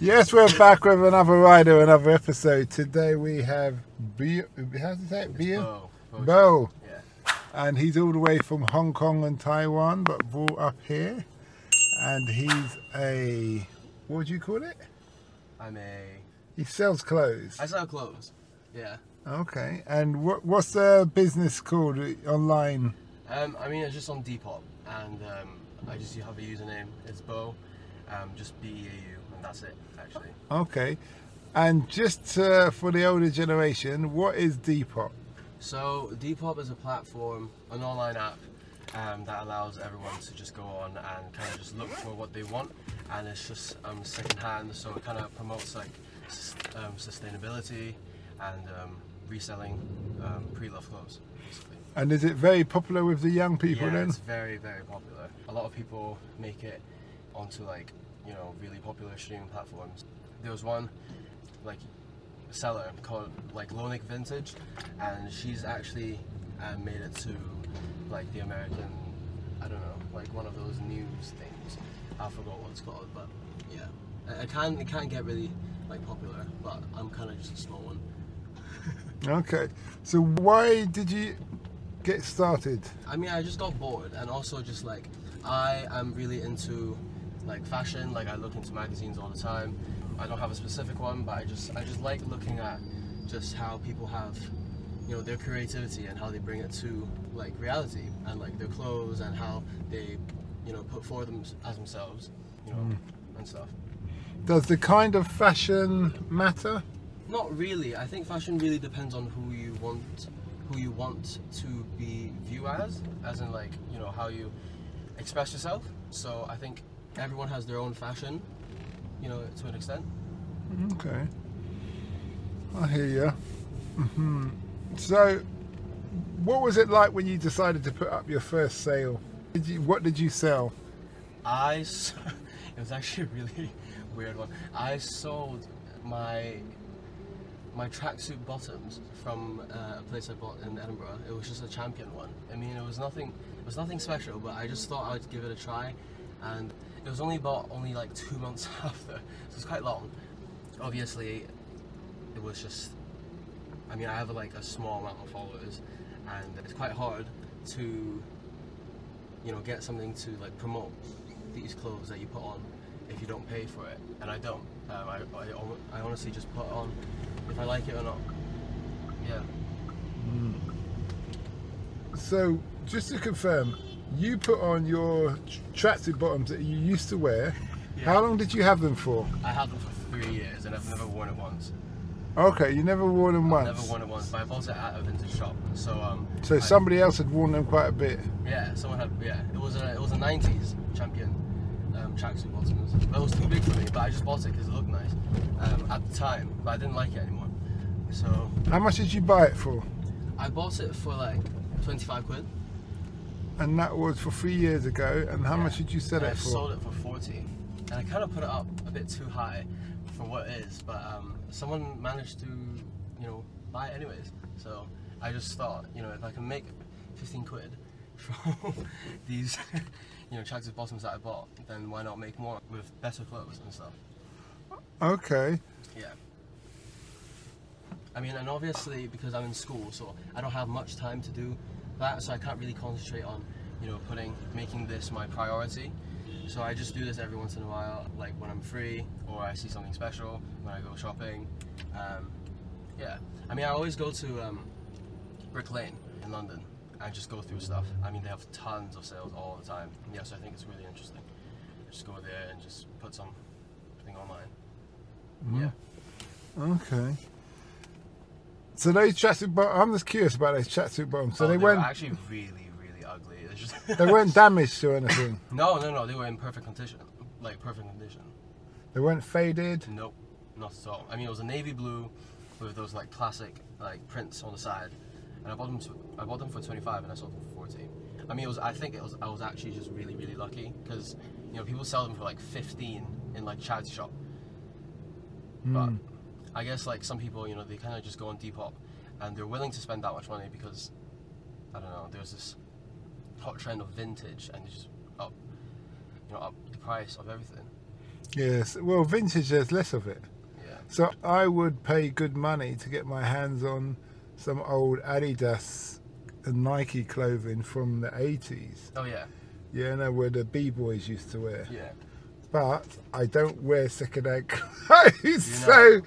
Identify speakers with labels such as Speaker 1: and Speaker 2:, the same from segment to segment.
Speaker 1: Yes, we're back with another rider, another episode. Today we have Bo, how do you say it? Bo?
Speaker 2: Bo. Yeah.
Speaker 1: And he's all the way from Hong Kong and Taiwan, but brought up here. And he's a, what would you call it?
Speaker 2: I'm a.
Speaker 1: He sells clothes.
Speaker 2: I sell clothes. Yeah.
Speaker 1: Okay. And what what's the business called online?
Speaker 2: Um, I mean, it's just on Depop, and um, I just have a username. It's Bo, um, just B E A U, that's it, actually.
Speaker 1: Okay. And just uh, for the older generation, what is Depop?
Speaker 2: So Depop is a platform, an online app um, that allows everyone to just go on and kind of just look for what they want, and it's just um, secondhand. So it kind of promotes like um, sustainability and um, reselling um, pre-loved clothes, basically.
Speaker 1: And is it very popular with the young people
Speaker 2: yeah,
Speaker 1: then?
Speaker 2: it's very very popular. A lot of people make it onto like you know really popular streaming platforms. There was one like seller called like Lonic Vintage, and she's actually uh, made it to like the American, I don't know, like one of those news things. I forgot what it's called, but yeah, it, can it can get really like popular, but I'm kind of just a small one.
Speaker 1: Okay. So why did you get started?
Speaker 2: I mean, I just got bored, and also just like I am really into like fashion. Like I look into magazines all the time. I don't have a specific one, but I just I just like looking at just how people have you know their creativity and how they bring it to like reality and like their clothes and how they you know put forward them as themselves, you know, hmm. and stuff.
Speaker 1: Does the kind of fashion matter?
Speaker 2: Not really. I think fashion really depends on who you want, who you want to be viewed as, as in like you know how you express yourself. So I think everyone has their own fashion, you know, to an extent.
Speaker 1: Okay. I hear you. hmm So, what was it like when you decided to put up your first sale? Did you, what did you sell?
Speaker 2: I, it was actually a really weird one. I sold my my tracksuit bottoms from uh, a place I bought in Edinburgh. It was just a champion one. I mean, it was nothing. It was nothing special, but I just thought I'd give it a try, and it was only bought only like two months after, so it's quite long. Obviously, it was just. I mean, I have like a small amount of followers, and it's quite hard to you know, get something to like promote these clothes that you put on if you don't pay for it. And I don't. Um, I, I, I honestly just put on if I like it or not. Yeah.
Speaker 1: So, just to confirm, you put on your tr- tracksuit bottoms that you used to wear. How long did you have them for?
Speaker 2: I had them for three years and I've never worn it once.
Speaker 1: Okay, you never worn them once.
Speaker 2: Never worn it once, but I bought it at a vintage shop. So um.
Speaker 1: So
Speaker 2: I-
Speaker 1: somebody else had worn them quite a bit.
Speaker 2: Yeah, someone had. Yeah, it was a it was a '90s champion um, tracksuit bottoms. It was too big for me, but I just bought it because it looked nice um, at the time. But I didn't like it anymore. So
Speaker 1: How much did you buy it for?
Speaker 2: I bought it for like 25 quid.
Speaker 1: And that was for three years ago. And how
Speaker 2: Yeah.
Speaker 1: much did you sell
Speaker 2: And
Speaker 1: it
Speaker 2: I
Speaker 1: for?
Speaker 2: sold it for 40. And I kind of put it up a bit too high for what it is, but um, someone managed to, you know, buy it anyways. So I just thought, you know, if I can make 15 quid from these, you know, tracksuit bottoms that I bought, then why not make more with better clothes and stuff?
Speaker 1: Okay.
Speaker 2: Yeah. I mean, and obviously because I'm in school, so I don't have much time to do that, so I can't really concentrate on, you know, putting making this my priority. So I just do this every once in a while, like when I'm free or I see something special when I go shopping. Um, yeah. I mean, I always go to um, Brick Lane in London and just go through stuff. I mean, they have tons of sales all the time. Yeah, so I think it's really interesting. Just go there and just put something online. Yeah.
Speaker 1: Okay. So those tracksuit bottoms, I'm just curious about those tracksuit bottoms. So
Speaker 2: Oh,
Speaker 1: they
Speaker 2: were
Speaker 1: weren't
Speaker 2: actually really, really ugly. Just
Speaker 1: they weren't damaged or anything.
Speaker 2: no, no, no. They were in perfect condition, like perfect condition.
Speaker 1: They weren't faded.
Speaker 2: Nope, not at all. I mean, it was a navy blue with those like classic like prints on the side, and I bought them. To, I bought them for 25, and I sold them for 40. I mean, it was. I think it was. I was actually just really, really lucky because you know people sell them for like 15 in like charity shop, but
Speaker 1: Mm.
Speaker 2: I guess like some people, you know, they kind of just go on Depop, and they're willing to spend that much money because I don't know. There's this hot trend of vintage, and they just up, you know, up the price of everything.
Speaker 1: Yes. Well, vintage there's less of it.
Speaker 2: Yeah.
Speaker 1: So I would pay good money to get my hands on some old Adidas and Nike clothing from the 80s.
Speaker 2: Oh yeah.
Speaker 1: Yeah, no, where the b-boys used to wear.
Speaker 2: Yeah.
Speaker 1: But I don't wear second-hand clothes,
Speaker 2: You
Speaker 1: so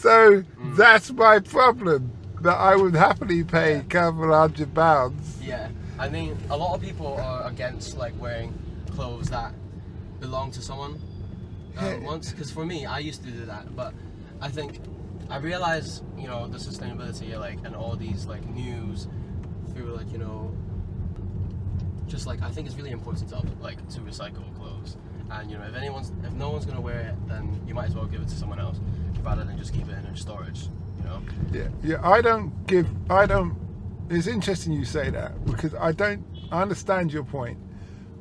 Speaker 1: so
Speaker 2: Mm.
Speaker 1: that's my problem. That I would happily pay a couple hundred pounds.
Speaker 2: Yeah. I mean, a lot of people are against like wearing clothes that belong to someone uh,
Speaker 1: Yeah.
Speaker 2: once. Because for me, I used to do that, but I think I realize, you know, the sustainability, like, and all these like news through like, you know, just like I think it's really important to like to recycle clothes. And you know, if anyone's, if no one's gonna wear it, then you might as well give it to someone else rather than just keep it in storage. You know.
Speaker 1: Yeah, yeah. I don't give. I don't. It's interesting you say that because I don't. I understand your point.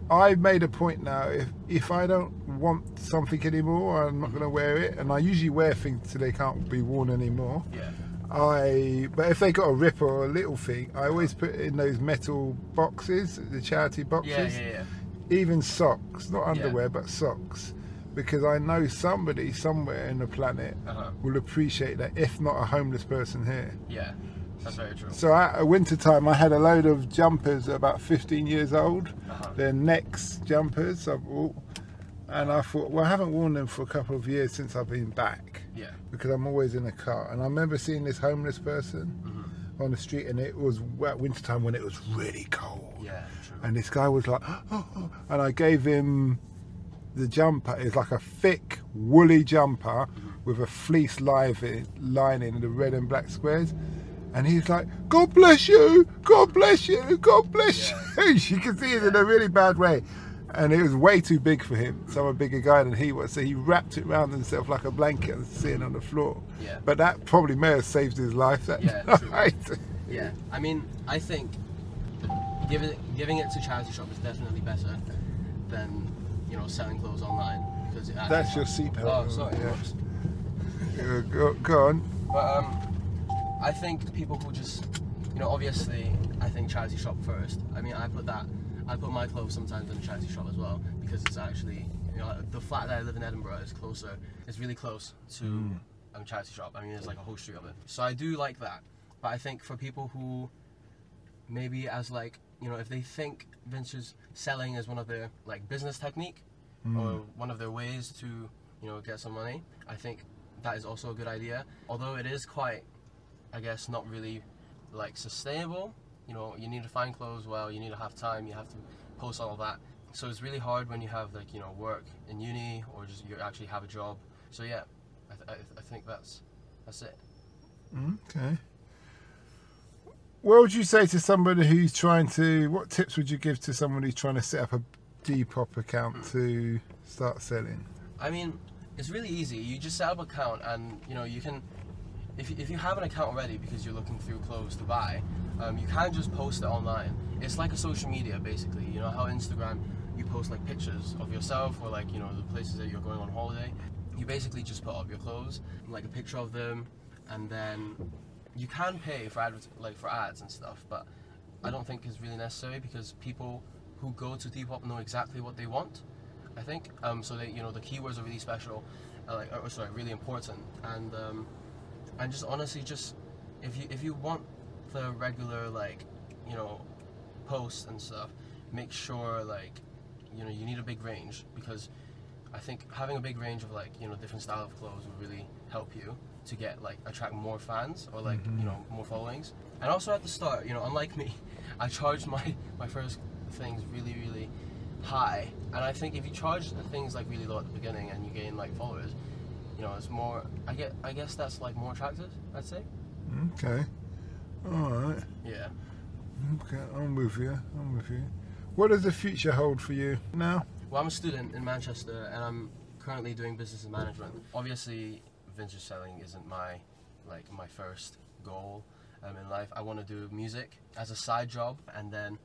Speaker 1: I've made a point now. If if I don't want something anymore, I'm not going to wear it. And I usually wear things so they can't be worn anymore.
Speaker 2: Yeah.
Speaker 1: I. But if they got a rip or a little thing, I always put it in those metal boxes, the charity boxes.
Speaker 2: Yeah, yeah, yeah.
Speaker 1: Even socks, not underwear, but socks, because I know somebody somewhere in the planet
Speaker 2: Uh huh.
Speaker 1: will appreciate that. If not a homeless person here.
Speaker 2: Yeah. That's very true.
Speaker 1: So at winter time, I had a load of jumpers about 15 years old.
Speaker 2: Uh-huh.
Speaker 1: They're Next jumpers I bought, and I thought, well, I haven't worn them for a couple of years since I've been back
Speaker 2: Yeah.
Speaker 1: because I'm always in a car. And I remember seeing this homeless person
Speaker 2: Mhm.
Speaker 1: On the street, and it was winter time when it was really cold.
Speaker 2: Yeah. True.
Speaker 1: And this guy was like, oh, oh," and I gave him the jumper. It's like a thick, woolly jumper with a fleece lining, lining, the red and black squares. And he's like, God bless you, God bless you, God bless you. you can see it in a really bad way. And it was way too big for him. So I'm a bigger guy than he was. So he wrapped it around himself like a blanket and sitting on the floor.
Speaker 2: Yeah.
Speaker 1: But that probably may have saved his life that
Speaker 2: Yeah,
Speaker 1: night.
Speaker 2: Yeah, I mean, I think giving it, giving it to charity shop is definitely better than you know selling clothes online because it
Speaker 1: That's your seatbelt.
Speaker 2: Oh, sorry.
Speaker 1: Yeah. Go, go on.
Speaker 2: But um, I think people who just you know obviously I think charity shop first. I mean, I put that I put my clothes sometimes in a charity shop as well because it's actually you know the flat that I live in Edinburgh is closer. It's really close to
Speaker 1: Mm.
Speaker 2: um, charity shop. I mean, there's like a whole street of it. So I do like that. But I think for people who maybe as like you know if they think vintage selling is one of their like business technique
Speaker 1: Mm.
Speaker 2: or one of their ways to you know get some money i think that is also a good idea although it is quite i guess not really like sustainable you know you need to find clothes well you need to have time you have to post all of that so it's really hard when you have like you know work in uni or just you actually have a job so yeah i, th- I, I think that's that's it mm,
Speaker 1: Okay. What would you say to somebody who's trying to? What tips would you give to somebody who's trying to set up a Depop account hmm. to start selling?
Speaker 2: I mean, it's really easy. You just set up an account, and you know you can. If if you have an account already because you're looking through clothes to buy, um, you can just post it online. It's like a social media basically. You know how Instagram you post like pictures of yourself or like you know the places that you're going on holiday. You basically just put up your clothes, like a picture of them, and then you can pay for adver- like for ads and stuff, but I don't think it's really necessary because people who go to Depop know exactly what they want. I think um, so. They you know the keywords are really special, uh, like or, sorry, really important, and um, and just honestly, just if you if you want the regular like you know posts and stuff, make sure like you know you need a big range because I think having a big range of like you know different style of clothes will really help you to get like attract more fans or like mm-hmm. you know more followings. And also at the start, you know, unlike me, I charged my my first things really really high, and I think if you charge things like really low at the beginning and you gain like followers, you know, it's more. I get I guess that's like more attractive. I'd say.
Speaker 1: Okay. All right.
Speaker 2: Yeah.
Speaker 1: Okay. I'm with you. I'm with you. What does the future hold for you now?
Speaker 2: Well, I'm a student in Manchester, and I'm currently doing business and management. Obviously, vintage selling isn't my like my first goal um, in life. I want to do music as a side job, and then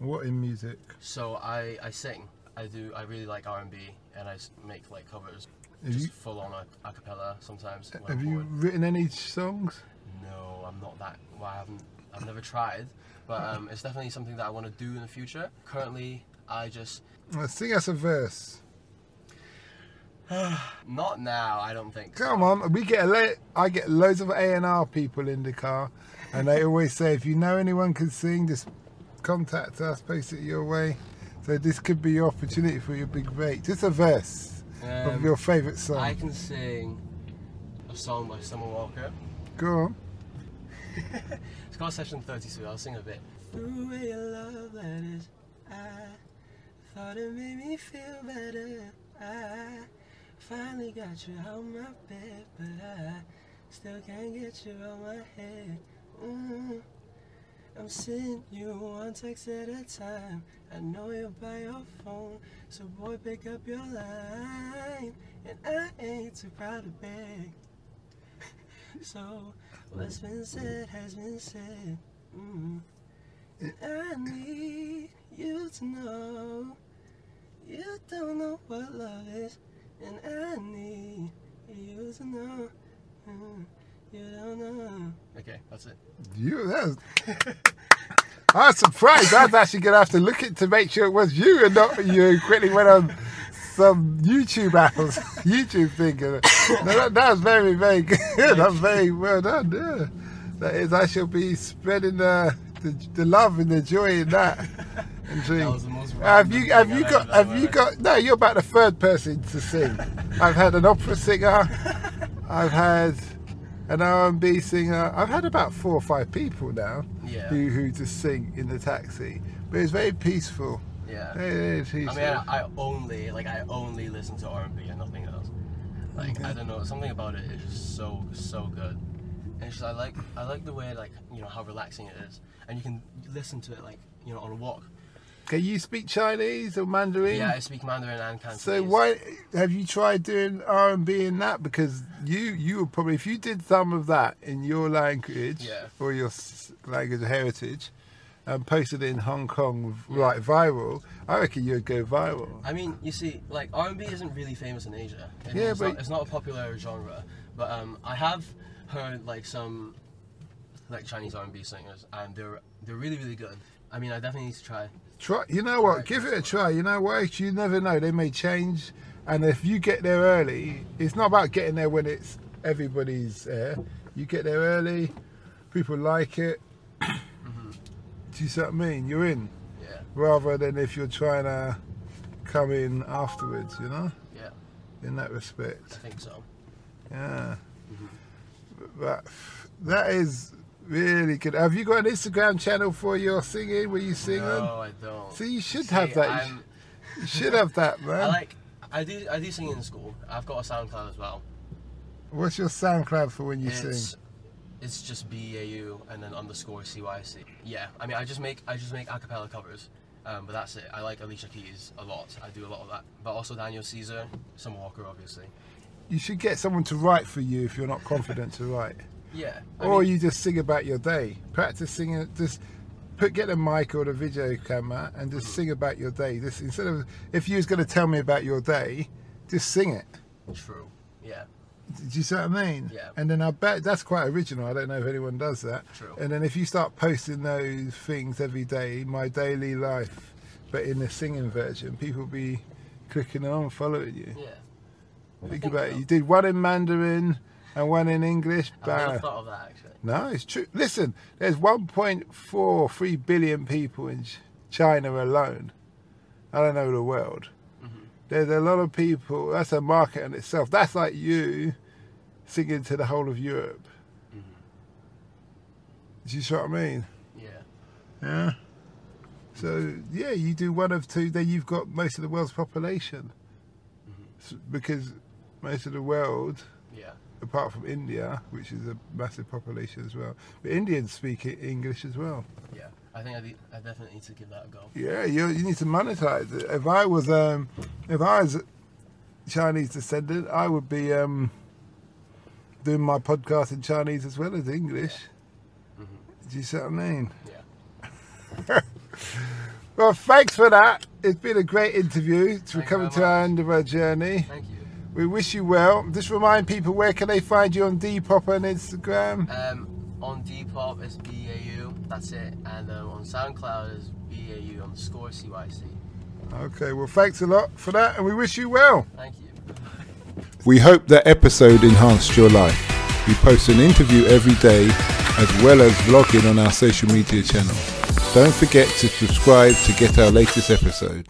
Speaker 1: What in music?
Speaker 2: so I I sing. I do. I really like R&B, and I make like covers,
Speaker 1: Have
Speaker 2: just
Speaker 1: you
Speaker 2: full on a, a cappella sometimes.
Speaker 1: have you written any songs?
Speaker 2: No, I'm not that. Well, I haven't. I've never tried, but um, it's definitely something that I want to do in the future. Currently, I just
Speaker 1: Uh, sing us a verse.
Speaker 2: Not now, I don't think. so.
Speaker 1: Come on, we get a I get loads of A and R people in the car, and they always say if you know anyone can sing, just contact us, post it your way. So this could be your opportunity for your big break. Just a verse
Speaker 2: Um,
Speaker 1: your favourite song.
Speaker 2: I can sing a song by Summer Walker.
Speaker 1: Go on.
Speaker 2: It's called Session 32. I'll sing a bit. Through your love letters, I thought it made me feel better. I finally got you out my bed, but I still can't get you out my head. Mm. I'm sending you one text at a time. I know you're by your phone, so boy, pick up your line. And I ain't too proud to beg. So, what's been said has been said. Mm. And I need you to know you don't know what love is. And I need you to know mm, you don't know. Okay, that's it.
Speaker 1: You that's I was surprised. I was actually gonna have to look it to make sure it was you and not you quickly went on some YouTube apples, YouTube thing. No, that, that was very, very good. That's very well done. Yeah. That is, I shall be spreading the the, the love and the joy in that. And.
Speaker 2: That was the most
Speaker 1: have you have you got
Speaker 2: ever
Speaker 1: have you got no? You're about the third person to sing. I've had an opera singer. I've had an R&B singer. I've had about four or five people now
Speaker 2: Yeah.
Speaker 1: who who just sing in the taxi. But it's very peaceful.
Speaker 2: Yeah.
Speaker 1: It is
Speaker 2: I mean, I, I only like I only listen to R and and nothing else. Like
Speaker 1: Okay.
Speaker 2: I don't know, something about it is just so so good. And it's just I like I like the way like you know how relaxing it is, and you can listen to it like you know on a walk.
Speaker 1: Can you speak Chinese or Mandarin?
Speaker 2: Yeah, I speak Mandarin and Cantonese.
Speaker 1: So why have you tried doing R and B in that? Because you you would probably if you did some of that in your language
Speaker 2: Yeah.
Speaker 1: or your language heritage, and posted it in Hong Kong right viral, I reckon you'd go viral.
Speaker 2: I mean, you see, like R and B isn't really famous in Asia. It-
Speaker 1: Yeah, but-
Speaker 2: not, it's not a popular genre. But um, I have heard like some like Chinese R and B singers, and they're they're really really good. I mean, I definitely need to try.
Speaker 1: Try, you know what? Give it a try. You know why? 'Cause You never know. They may change, and if you get there early, it's not about getting there when it's everybody's there. You get there early, people like it. Mm-hmm. Do you see what I mean? You're in,
Speaker 2: Yeah,
Speaker 1: rather than if you're trying to come in afterwards. You know,
Speaker 2: yeah,
Speaker 1: in that respect.
Speaker 2: I think so.
Speaker 1: Yeah. Mm-hmm. But that is really good. Have you got an Instagram channel for your singing? Where you sing on?
Speaker 2: No, I don't.
Speaker 1: See, you should
Speaker 2: See,
Speaker 1: have that. You
Speaker 2: I'm-
Speaker 1: You should have that, man.
Speaker 2: I like. I do. I do sing in school. I've got a SoundCloud as well.
Speaker 1: What's your SoundCloud for when you
Speaker 2: it's
Speaker 1: sing?
Speaker 2: it's just B A U and then underscore C Y C. Yeah. I mean, I just make I just make a cappella covers. Um, but that's it. I like Alicia Keys a lot. I do a lot of that. But also Daniel Caesar, Summer Walker, obviously.
Speaker 1: You should get someone to write for you if you're not confident to write.
Speaker 2: Yeah. I
Speaker 1: Or
Speaker 2: mean,
Speaker 1: you just sing about your day. Practice singing. Just put get a mic or the video camera and just
Speaker 2: Mm-hmm.
Speaker 1: sing about your day. Just instead of if you was going to tell me about your day, just sing it.
Speaker 2: True. Yeah.
Speaker 1: Do you see what I mean?
Speaker 2: Yeah.
Speaker 1: And then I bet that's quite original. I don't know if anyone does that.
Speaker 2: True.
Speaker 1: And then if you start posting those things every day, my daily life, but in the singing version, people be clicking on, following you.
Speaker 2: Yeah.
Speaker 1: Think
Speaker 2: think
Speaker 1: about it. You did one in Mandarin and one in English.
Speaker 2: I've never thought of that actually.
Speaker 1: No, it's true. Listen, there's 1.43 billion people in China alone. I don't know the world.
Speaker 2: Mm-hmm.
Speaker 1: There's a lot of people. That's a market in itself. That's like you singing to the whole of Europe.
Speaker 2: Mm-hmm.
Speaker 1: Do you see what I mean?
Speaker 2: Yeah.
Speaker 1: Yeah. So yeah, you do one of two. Then you've got most of the world's population, S- because most of the world
Speaker 2: Yeah.
Speaker 1: Apart from India, which is a massive population as well. But Indians speak English as well.
Speaker 2: Yeah. I think I, de- I definitely need to give that a go.
Speaker 1: Yeah, you, you need to monetize it. If I was um, if I was Chinese descendant, I would be um, doing my podcast in Chinese as well as English. Do you see what I mean?
Speaker 2: Yeah.
Speaker 1: Well, thanks for that. It's been a great interview.
Speaker 2: Thank you
Speaker 1: coming to our end of our journey.
Speaker 2: Thank you.
Speaker 1: We wish you well. Just remind people where can they find you on Depop on Instagram.
Speaker 2: Um, on Depop is B A U. That's it. And um, on SoundCloud is B A U underscore C Y C.
Speaker 1: Okay, well, thanks a lot for that, and we wish you well.
Speaker 2: Thank you.
Speaker 1: We hope that episode enhanced your life. We post an interview every day as well as vlogging on our social media channels. Don't forget to subscribe to get our latest episode.